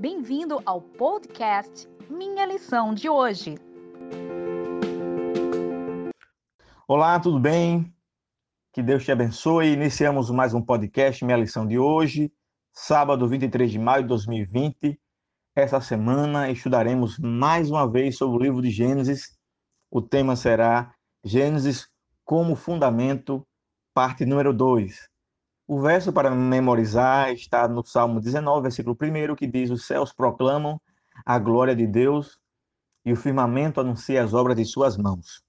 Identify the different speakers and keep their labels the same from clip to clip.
Speaker 1: Bem-vindo ao podcast Minha Lição de Hoje.
Speaker 2: Olá, tudo bem? Que Deus te abençoe. Iniciamos mais um podcast Minha Lição de Hoje, sábado 23 de maio de 2020. Essa semana estudaremos mais uma vez sobre o livro de Gênesis. O tema será Gênesis como fundamento, parte número 2. O verso para memorizar está no Salmo 19, versículo 1, que diz: Os céus proclamam a glória de Deus e o firmamento anuncia as obras de suas mãos.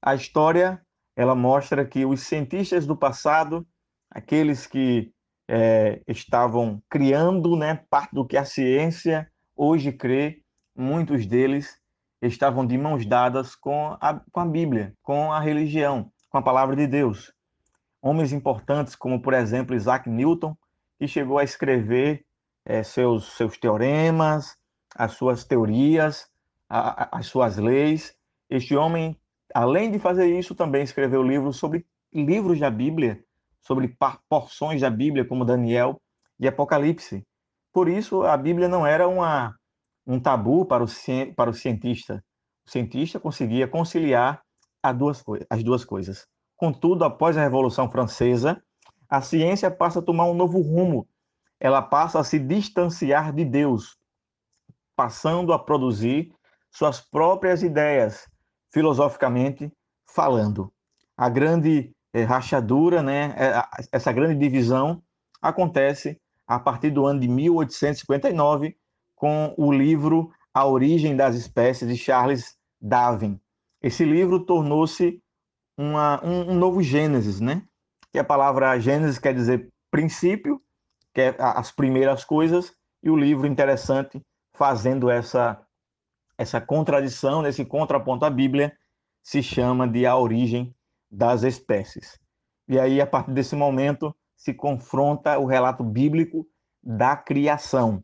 Speaker 2: A história ela mostra que os cientistas do passado, aqueles que é, estavam criando né, parte do que a ciência hoje crê, muitos deles estavam de mãos dadas com a, com a Bíblia, com a religião, com a palavra de Deus homens importantes, como por exemplo Isaac Newton, que chegou a escrever é, seus, seus teoremas, as suas teorias, a, as suas leis. Este homem, além de fazer isso, também escreveu livros sobre livros da Bíblia, sobre porções da Bíblia, como Daniel e Apocalipse. Por isso, a Bíblia não era uma, um tabu para o, para o cientista. O cientista conseguia conciliar duas, as duas coisas. Contudo, após a Revolução Francesa, a ciência passa a tomar um novo rumo. Ela passa a se distanciar de Deus, passando a produzir suas próprias ideias, filosoficamente falando. A grande eh, rachadura, né, eh, essa grande divisão acontece a partir do ano de 1859 com o livro A Origem das Espécies de Charles Darwin. Esse livro tornou-se uma, um, um, novo Gênesis, né? Que a palavra Gênesis quer dizer princípio, que é as primeiras coisas, e o livro interessante fazendo essa essa contradição, esse contraponto à Bíblia, se chama de A Origem das Espécies. E aí, a partir desse momento, se confronta o relato bíblico da criação.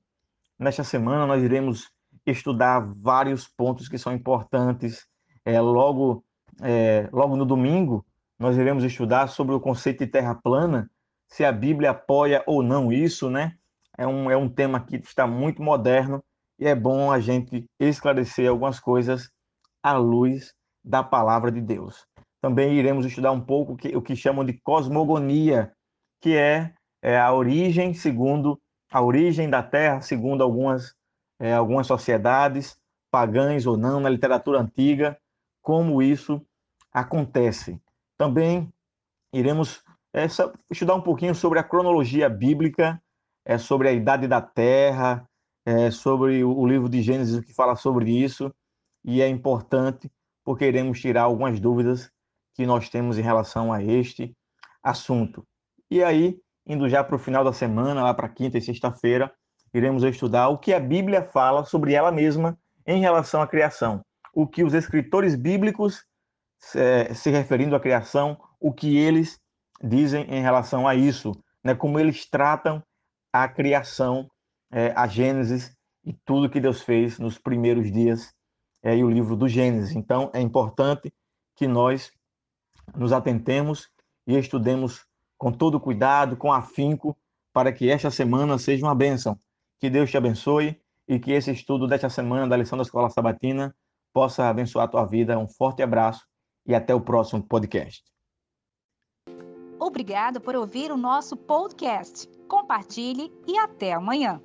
Speaker 2: Nesta semana, nós iremos estudar vários pontos que são importantes. É, logo é, logo no domingo, nós iremos estudar sobre o conceito de terra plana, se a Bíblia apoia ou não isso, né? É um, é um tema que está muito moderno e é bom a gente esclarecer algumas coisas à luz da palavra de Deus. Também iremos estudar um pouco que, o que chamam de cosmogonia, que é, é, a origem, segundo a origem da Terra, segundo algumas, é, algumas sociedades, pagãs ou não, na literatura antiga, como isso acontece. Também iremos é, estudar um pouquinho sobre a cronologia bíblica, é, sobre a idade da Terra, é, sobre o, o livro de Gênesis que fala sobre isso, e é importante porque iremos tirar algumas dúvidas que nós temos em relação a este assunto. E aí, indo já para o final da semana, lá para quinta e sexta-feira, iremos estudar o que a Bíblia fala sobre ela mesma em relação à criação, o que os escritores bíblicos se referindo à criação, o que eles dizem em relação a isso, né? como eles tratam a criação, é, a Gênesis e tudo que Deus fez nos primeiros dias é, e o livro do Gênesis. Então, é importante que nós nos atentemos e estudemos com todo cuidado, com afinco, para que esta semana seja uma bênção. Que Deus te abençoe e que esse estudo desta semana da lição da Escola Sabatina possa abençoar a tua vida. Um forte abraço e até o próximo podcast.
Speaker 1: Obrigado por ouvir o nosso podcast. Compartilhe e até amanhã.